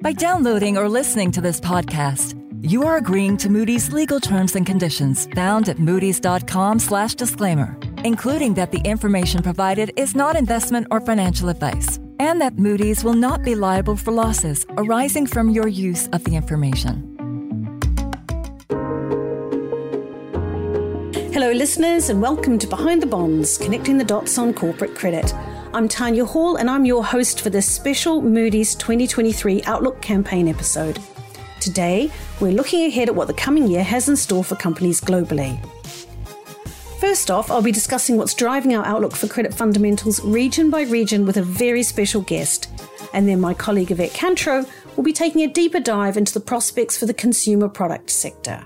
By downloading or listening to this podcast, you are agreeing to Moody's legal terms and conditions found at moodys.com/disclaimer, including that the information provided is not investment or financial advice, and that Moody's will not be liable for losses arising from your use of the information. Hello, listeners, and welcome to Behind the Bonds, connecting the dots on corporate credit. I'm Tanya Hall, and I'm your host for this special Moody's 2023 Outlook campaign episode. Today, we're looking ahead at what the coming year has in store for companies globally. First off, I'll be discussing what's driving our outlook for credit fundamentals region by region with a very special guest. And then my colleague Yvette Cantro will be taking a deeper dive into the prospects for the consumer product sector.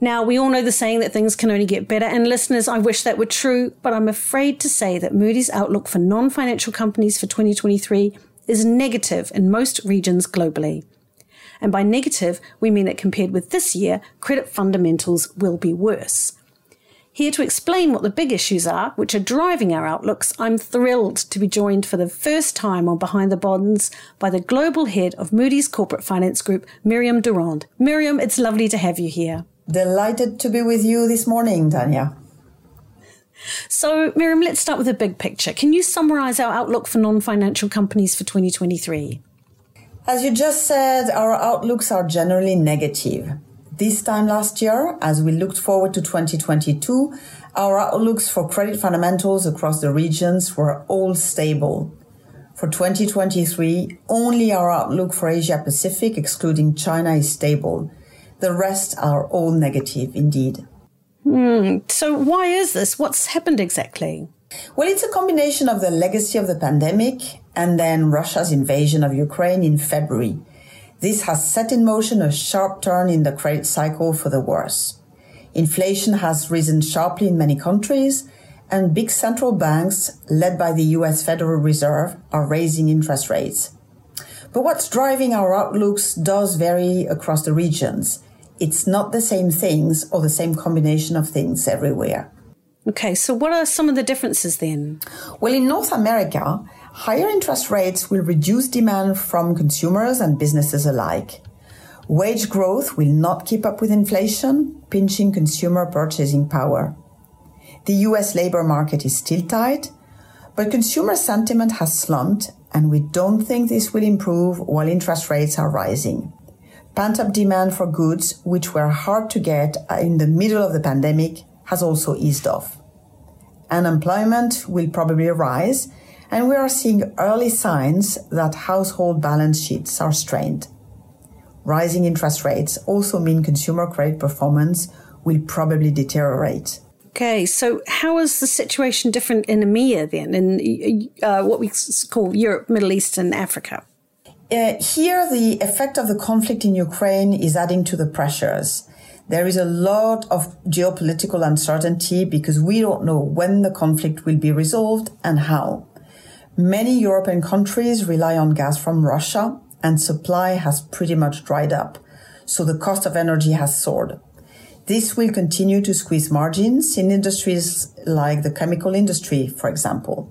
Now, we all know the saying that things can only get better, and listeners, I wish that were true, but I'm afraid to say that Moody's outlook for non financial companies for 2023 is negative in most regions globally. And by negative, we mean that compared with this year, credit fundamentals will be worse. Here to explain what the big issues are, which are driving our outlooks, I'm thrilled to be joined for the first time on Behind the Bonds by the global head of Moody's Corporate Finance Group, Miriam Durand. Miriam, it's lovely to have you here. Delighted to be with you this morning, Tanya. So, Miriam, let's start with the big picture. Can you summarize our outlook for non financial companies for 2023? As you just said, our outlooks are generally negative. This time last year, as we looked forward to 2022, our outlooks for credit fundamentals across the regions were all stable. For 2023, only our outlook for Asia Pacific, excluding China, is stable. The rest are all negative indeed. Hmm. So, why is this? What's happened exactly? Well, it's a combination of the legacy of the pandemic and then Russia's invasion of Ukraine in February. This has set in motion a sharp turn in the credit cycle for the worse. Inflation has risen sharply in many countries, and big central banks, led by the US Federal Reserve, are raising interest rates. But what's driving our outlooks does vary across the regions it's not the same things or the same combination of things everywhere. Okay, so what are some of the differences then? Well, in North America, higher interest rates will reduce demand from consumers and businesses alike. Wage growth will not keep up with inflation, pinching consumer purchasing power. The US labor market is still tight, but consumer sentiment has slumped, and we don't think this will improve while interest rates are rising. Pent up demand for goods, which were hard to get in the middle of the pandemic, has also eased off. Unemployment will probably rise, and we are seeing early signs that household balance sheets are strained. Rising interest rates also mean consumer credit performance will probably deteriorate. Okay, so how is the situation different in EMEA then, in uh, what we call Europe, Middle East, and Africa? Uh, here, the effect of the conflict in Ukraine is adding to the pressures. There is a lot of geopolitical uncertainty because we don't know when the conflict will be resolved and how. Many European countries rely on gas from Russia and supply has pretty much dried up. So the cost of energy has soared. This will continue to squeeze margins in industries like the chemical industry, for example.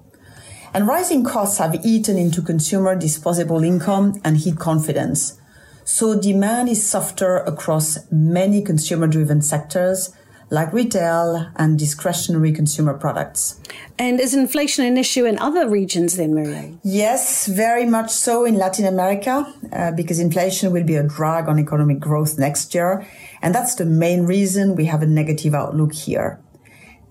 And rising costs have eaten into consumer disposable income and hit confidence. So demand is softer across many consumer driven sectors like retail and discretionary consumer products. And is inflation an issue in other regions then, Miriam? Yes, very much so in Latin America, uh, because inflation will be a drag on economic growth next year. And that's the main reason we have a negative outlook here.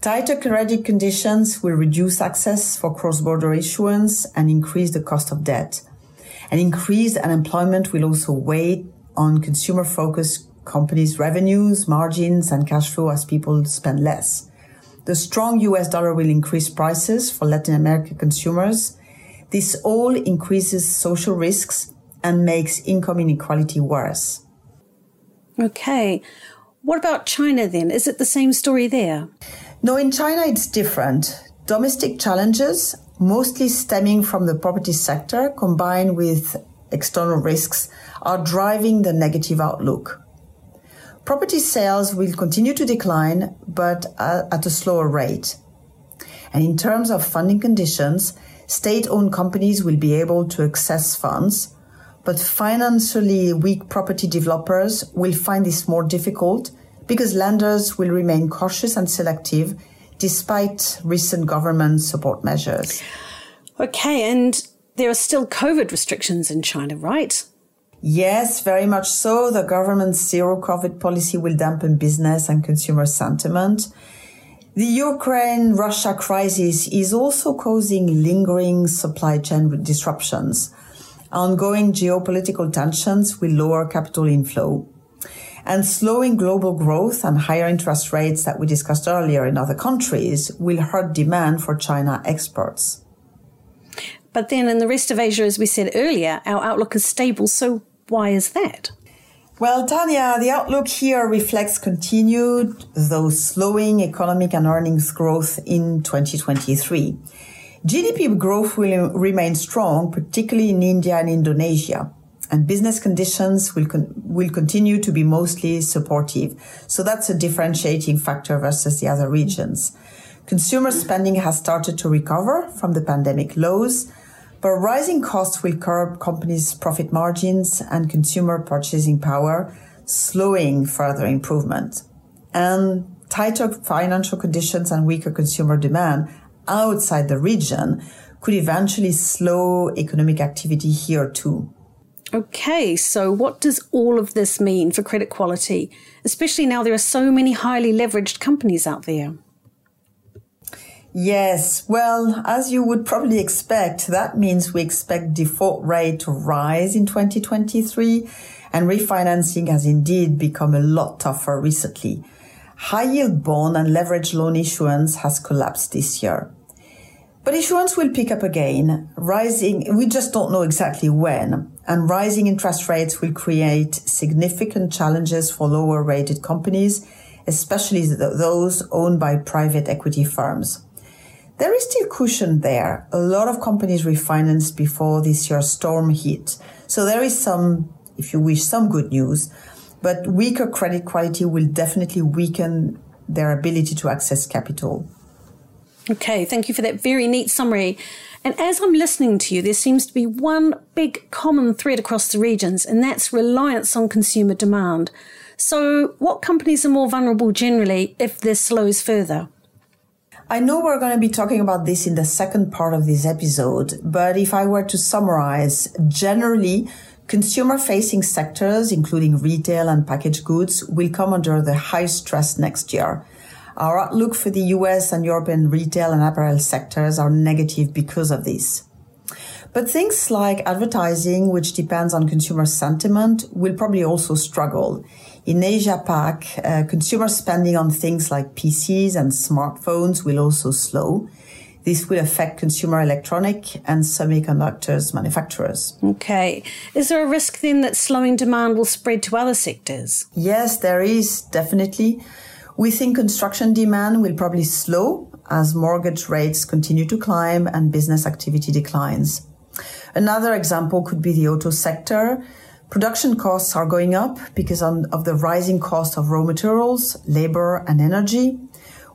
Tighter credit conditions will reduce access for cross-border issuance and increase the cost of debt. And increased unemployment will also weigh on consumer-focused companies' revenues, margins, and cash flow as people spend less. The strong US dollar will increase prices for Latin American consumers. This all increases social risks and makes income inequality worse. Okay. What about China then? Is it the same story there? No, in China it's different. Domestic challenges, mostly stemming from the property sector, combined with external risks, are driving the negative outlook. Property sales will continue to decline, but at a slower rate. And in terms of funding conditions, state owned companies will be able to access funds, but financially weak property developers will find this more difficult because lenders will remain cautious and selective despite recent government support measures. Okay, and there are still COVID restrictions in China, right? Yes, very much so. The government's zero COVID policy will dampen business and consumer sentiment. The Ukraine Russia crisis is also causing lingering supply chain disruptions. Ongoing geopolitical tensions will lower capital inflow. And slowing global growth and higher interest rates that we discussed earlier in other countries will hurt demand for China exports. But then in the rest of Asia, as we said earlier, our outlook is stable. So why is that? Well, Tanya, the outlook here reflects continued, though slowing economic and earnings growth in 2023. GDP growth will remain strong, particularly in India and Indonesia, and business conditions will con- will continue to be mostly supportive. So that's a differentiating factor versus the other regions. Consumer spending has started to recover from the pandemic lows, but rising costs will curb companies' profit margins and consumer purchasing power, slowing further improvement. And tighter financial conditions and weaker consumer demand outside the region could eventually slow economic activity here too. Okay, so what does all of this mean for credit quality, especially now there are so many highly leveraged companies out there? Yes, well, as you would probably expect, that means we expect default rate to rise in 2023 and refinancing has indeed become a lot tougher recently. High yield bond and leverage loan issuance has collapsed this year. But issuance will pick up again, rising, we just don't know exactly when, and rising interest rates will create significant challenges for lower rated companies, especially those owned by private equity firms. There is still cushion there. A lot of companies refinanced before this year's storm hit. So there is some, if you wish, some good news, but weaker credit quality will definitely weaken their ability to access capital. Okay, thank you for that very neat summary. And as I'm listening to you, there seems to be one big common thread across the regions, and that's reliance on consumer demand. So, what companies are more vulnerable generally if this slows further? I know we're going to be talking about this in the second part of this episode, but if I were to summarize, generally, consumer facing sectors, including retail and packaged goods, will come under the high stress next year. Our outlook for the US and European retail and apparel sectors are negative because of this. But things like advertising, which depends on consumer sentiment, will probably also struggle. In Asia Pac, uh, consumer spending on things like PCs and smartphones will also slow. This will affect consumer electronic and semiconductors manufacturers. Okay. Is there a risk then that slowing demand will spread to other sectors? Yes, there is definitely. We think construction demand will probably slow as mortgage rates continue to climb and business activity declines. Another example could be the auto sector. Production costs are going up because of the rising cost of raw materials, labor, and energy.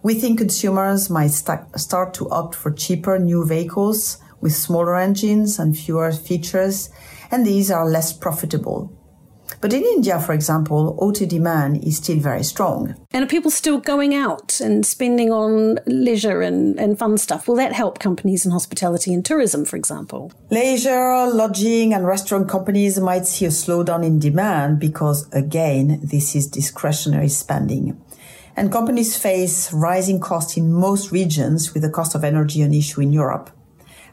We think consumers might st- start to opt for cheaper new vehicles with smaller engines and fewer features, and these are less profitable. But in India, for example, auto demand is still very strong. And are people still going out and spending on leisure and, and fun stuff? Will that help companies in hospitality and tourism, for example? Leisure, lodging, and restaurant companies might see a slowdown in demand because, again, this is discretionary spending. And companies face rising costs in most regions with the cost of energy an issue in Europe.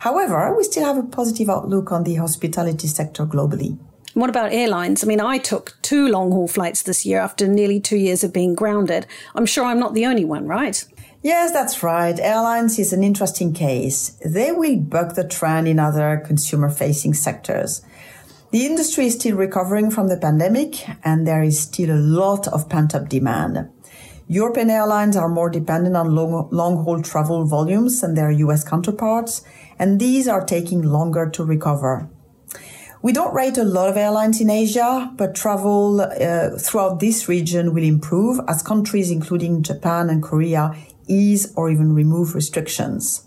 However, we still have a positive outlook on the hospitality sector globally. What about airlines? I mean, I took two long haul flights this year after nearly two years of being grounded. I'm sure I'm not the only one, right? Yes, that's right. Airlines is an interesting case. They will buck the trend in other consumer facing sectors. The industry is still recovering from the pandemic and there is still a lot of pent up demand. European airlines are more dependent on long, haul travel volumes than their US counterparts, and these are taking longer to recover. We don't rate a lot of airlines in Asia, but travel uh, throughout this region will improve as countries including Japan and Korea ease or even remove restrictions.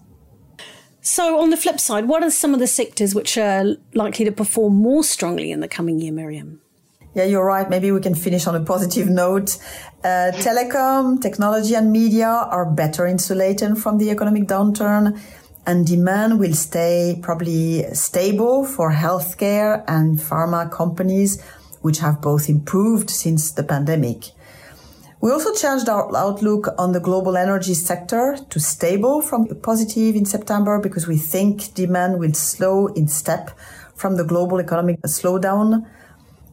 So, on the flip side, what are some of the sectors which are likely to perform more strongly in the coming year, Miriam? Yeah, you're right. Maybe we can finish on a positive note. Uh, telecom, technology, and media are better insulated from the economic downturn, and demand will stay probably stable for healthcare and pharma companies, which have both improved since the pandemic. We also changed our outlook on the global energy sector to stable from positive in September because we think demand will slow in step from the global economic slowdown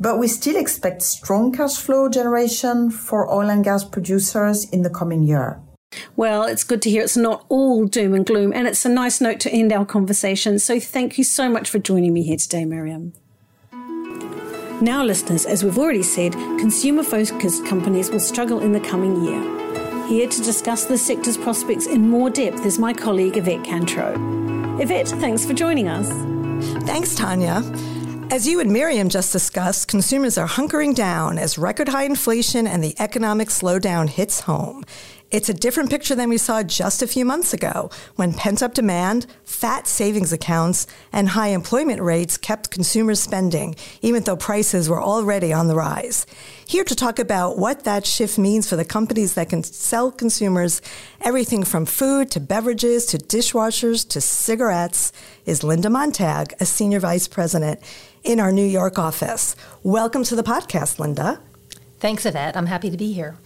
but we still expect strong cash flow generation for oil and gas producers in the coming year. Well, it's good to hear it's not all doom and gloom, and it's a nice note to end our conversation. So, thank you so much for joining me here today, Miriam. Now, listeners, as we've already said, consumer focused companies will struggle in the coming year. Here to discuss the sector's prospects in more depth is my colleague Yvette Cantro. Yvette, thanks for joining us. Thanks, Tanya. As you and Miriam just discussed, consumers are hunkering down as record high inflation and the economic slowdown hits home. It's a different picture than we saw just a few months ago when pent up demand, fat savings accounts, and high employment rates kept consumers spending, even though prices were already on the rise. Here to talk about what that shift means for the companies that can sell consumers everything from food to beverages to dishwashers to cigarettes is Linda Montag, a senior vice president in our New York office. Welcome to the podcast, Linda. Thanks, Yvette. I'm happy to be here.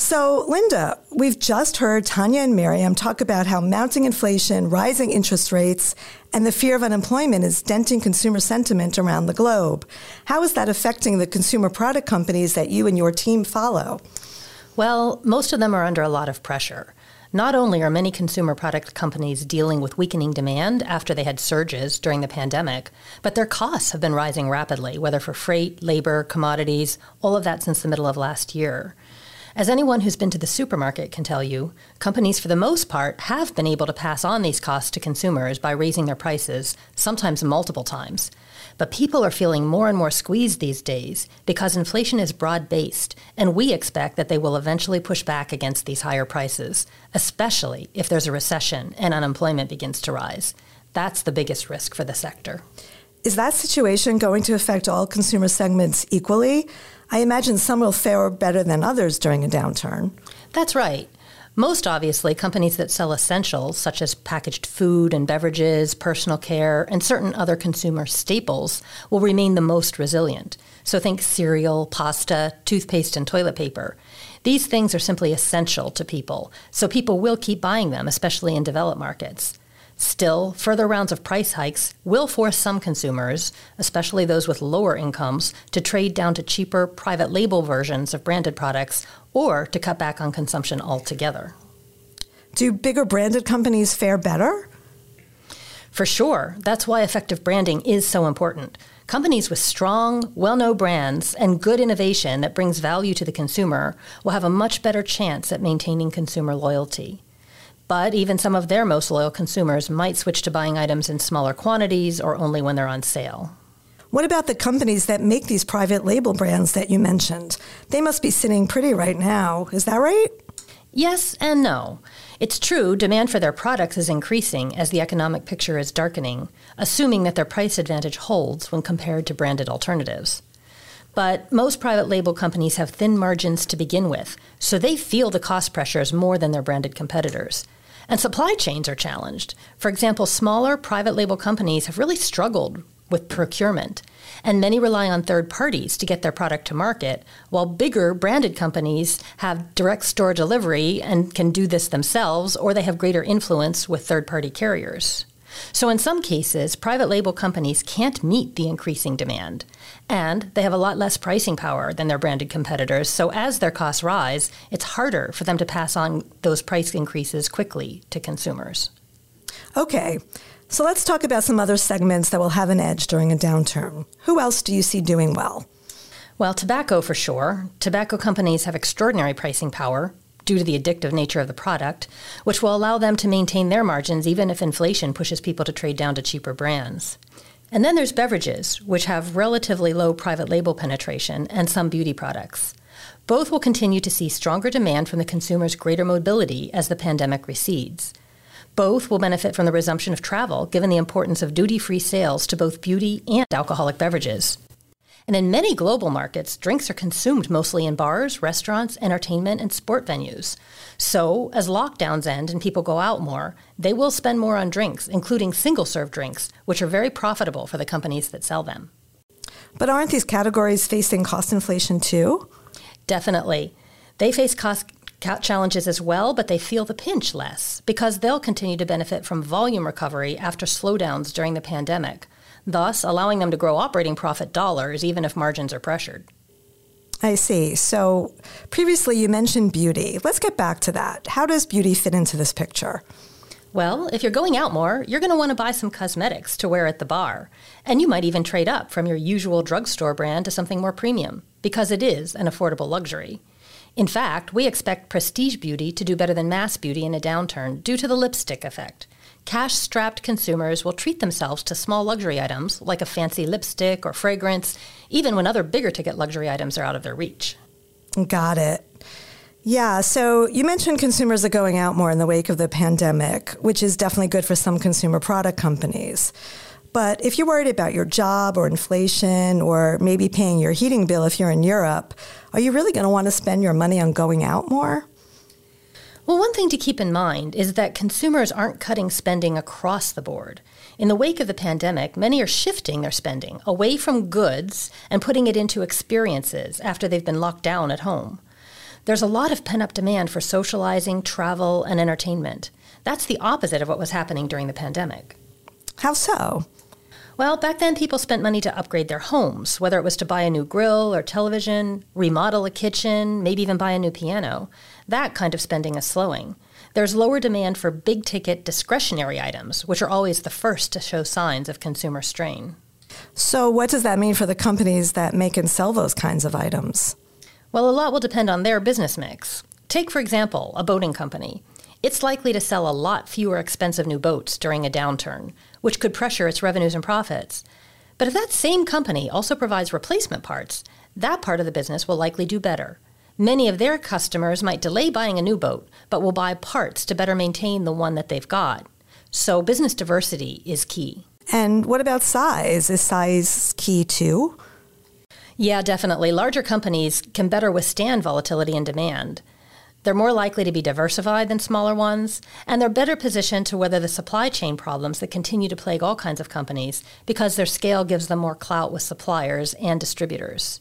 So, Linda, we've just heard Tanya and Miriam talk about how mounting inflation, rising interest rates, and the fear of unemployment is denting consumer sentiment around the globe. How is that affecting the consumer product companies that you and your team follow? Well, most of them are under a lot of pressure. Not only are many consumer product companies dealing with weakening demand after they had surges during the pandemic, but their costs have been rising rapidly, whether for freight, labor, commodities, all of that since the middle of last year. As anyone who's been to the supermarket can tell you, companies for the most part have been able to pass on these costs to consumers by raising their prices, sometimes multiple times. But people are feeling more and more squeezed these days because inflation is broad based, and we expect that they will eventually push back against these higher prices, especially if there's a recession and unemployment begins to rise. That's the biggest risk for the sector. Is that situation going to affect all consumer segments equally? I imagine some will fare better than others during a downturn. That's right. Most obviously, companies that sell essentials such as packaged food and beverages, personal care, and certain other consumer staples will remain the most resilient. So think cereal, pasta, toothpaste, and toilet paper. These things are simply essential to people, so people will keep buying them, especially in developed markets. Still, further rounds of price hikes will force some consumers, especially those with lower incomes, to trade down to cheaper private label versions of branded products or to cut back on consumption altogether. Do bigger branded companies fare better? For sure. That's why effective branding is so important. Companies with strong, well known brands and good innovation that brings value to the consumer will have a much better chance at maintaining consumer loyalty. But even some of their most loyal consumers might switch to buying items in smaller quantities or only when they're on sale. What about the companies that make these private label brands that you mentioned? They must be sitting pretty right now. Is that right? Yes and no. It's true, demand for their products is increasing as the economic picture is darkening, assuming that their price advantage holds when compared to branded alternatives. But most private label companies have thin margins to begin with, so they feel the cost pressures more than their branded competitors. And supply chains are challenged. For example, smaller private label companies have really struggled with procurement, and many rely on third parties to get their product to market, while bigger branded companies have direct store delivery and can do this themselves, or they have greater influence with third party carriers. So, in some cases, private label companies can't meet the increasing demand, and they have a lot less pricing power than their branded competitors. So, as their costs rise, it's harder for them to pass on those price increases quickly to consumers. Okay, so let's talk about some other segments that will have an edge during a downturn. Who else do you see doing well? Well, tobacco for sure. Tobacco companies have extraordinary pricing power due to the addictive nature of the product, which will allow them to maintain their margins even if inflation pushes people to trade down to cheaper brands. And then there's beverages, which have relatively low private label penetration, and some beauty products. Both will continue to see stronger demand from the consumer's greater mobility as the pandemic recedes. Both will benefit from the resumption of travel, given the importance of duty free sales to both beauty and alcoholic beverages. And in many global markets, drinks are consumed mostly in bars, restaurants, entertainment, and sport venues. So, as lockdowns end and people go out more, they will spend more on drinks, including single serve drinks, which are very profitable for the companies that sell them. But aren't these categories facing cost inflation too? Definitely. They face cost challenges as well, but they feel the pinch less because they'll continue to benefit from volume recovery after slowdowns during the pandemic thus allowing them to grow operating profit dollars even if margins are pressured. I see. So previously you mentioned beauty. Let's get back to that. How does beauty fit into this picture? Well, if you're going out more, you're going to want to buy some cosmetics to wear at the bar. And you might even trade up from your usual drugstore brand to something more premium, because it is an affordable luxury. In fact, we expect prestige beauty to do better than mass beauty in a downturn due to the lipstick effect cash strapped consumers will treat themselves to small luxury items like a fancy lipstick or fragrance, even when other bigger ticket luxury items are out of their reach. Got it. Yeah, so you mentioned consumers are going out more in the wake of the pandemic, which is definitely good for some consumer product companies. But if you're worried about your job or inflation or maybe paying your heating bill if you're in Europe, are you really going to want to spend your money on going out more? Well, one thing to keep in mind is that consumers aren't cutting spending across the board. In the wake of the pandemic, many are shifting their spending away from goods and putting it into experiences after they've been locked down at home. There's a lot of pent up demand for socializing, travel, and entertainment. That's the opposite of what was happening during the pandemic. How so? Well, back then people spent money to upgrade their homes, whether it was to buy a new grill or television, remodel a kitchen, maybe even buy a new piano. That kind of spending is slowing. There's lower demand for big ticket discretionary items, which are always the first to show signs of consumer strain. So, what does that mean for the companies that make and sell those kinds of items? Well, a lot will depend on their business mix. Take, for example, a boating company. It's likely to sell a lot fewer expensive new boats during a downturn, which could pressure its revenues and profits. But if that same company also provides replacement parts, that part of the business will likely do better. Many of their customers might delay buying a new boat, but will buy parts to better maintain the one that they've got. So business diversity is key. And what about size? Is size key too? Yeah, definitely. Larger companies can better withstand volatility in demand. They're more likely to be diversified than smaller ones, and they're better positioned to weather the supply chain problems that continue to plague all kinds of companies because their scale gives them more clout with suppliers and distributors.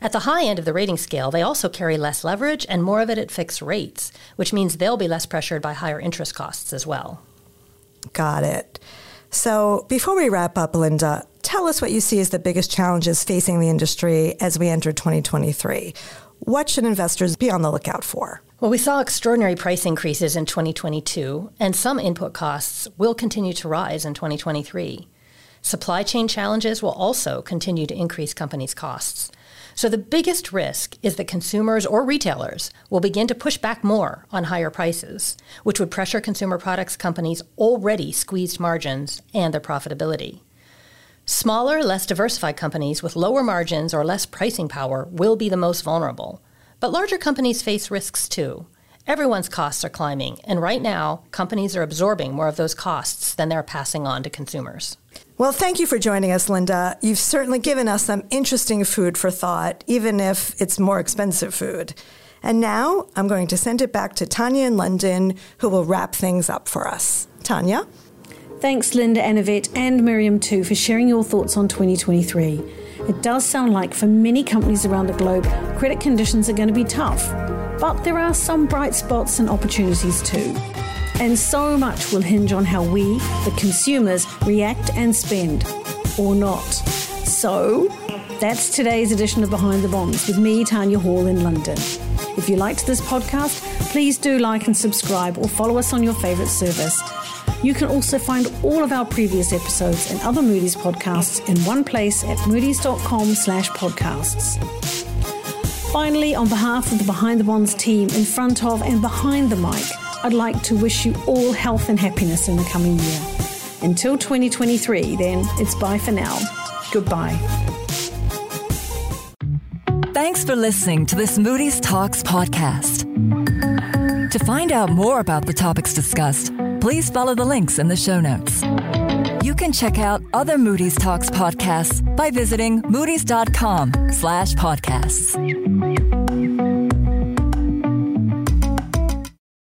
At the high end of the rating scale, they also carry less leverage and more of it at fixed rates, which means they'll be less pressured by higher interest costs as well. Got it. So, before we wrap up, Linda, tell us what you see as the biggest challenges facing the industry as we enter 2023. What should investors be on the lookout for? Well, we saw extraordinary price increases in 2022, and some input costs will continue to rise in 2023. Supply chain challenges will also continue to increase companies' costs. So the biggest risk is that consumers or retailers will begin to push back more on higher prices, which would pressure consumer products companies' already squeezed margins and their profitability. Smaller, less diversified companies with lower margins or less pricing power will be the most vulnerable. But larger companies face risks too. Everyone's costs are climbing, and right now, companies are absorbing more of those costs than they're passing on to consumers. Well, thank you for joining us, Linda. You've certainly given us some interesting food for thought, even if it's more expensive food. And now I'm going to send it back to Tanya in London, who will wrap things up for us. Tanya? Thanks, Linda and and Miriam too, for sharing your thoughts on 2023. It does sound like for many companies around the globe, credit conditions are going to be tough. But there are some bright spots and opportunities too. And so much will hinge on how we, the consumers, react and spend, or not. So, that's today's edition of Behind the Bonds with me, Tanya Hall, in London. If you liked this podcast, please do like and subscribe or follow us on your favourite service. You can also find all of our previous episodes and other Moody's podcasts in one place at moodys.com slash podcasts. Finally, on behalf of the Behind the Bonds team in front of and behind the mic, I'd like to wish you all health and happiness in the coming year. Until 2023, then, it's bye for now. Goodbye. Thanks for listening to this Moody's Talks podcast. To find out more about the topics discussed, please follow the links in the show notes. You can check out other Moody's Talks podcasts by visiting moodys.com slash podcasts.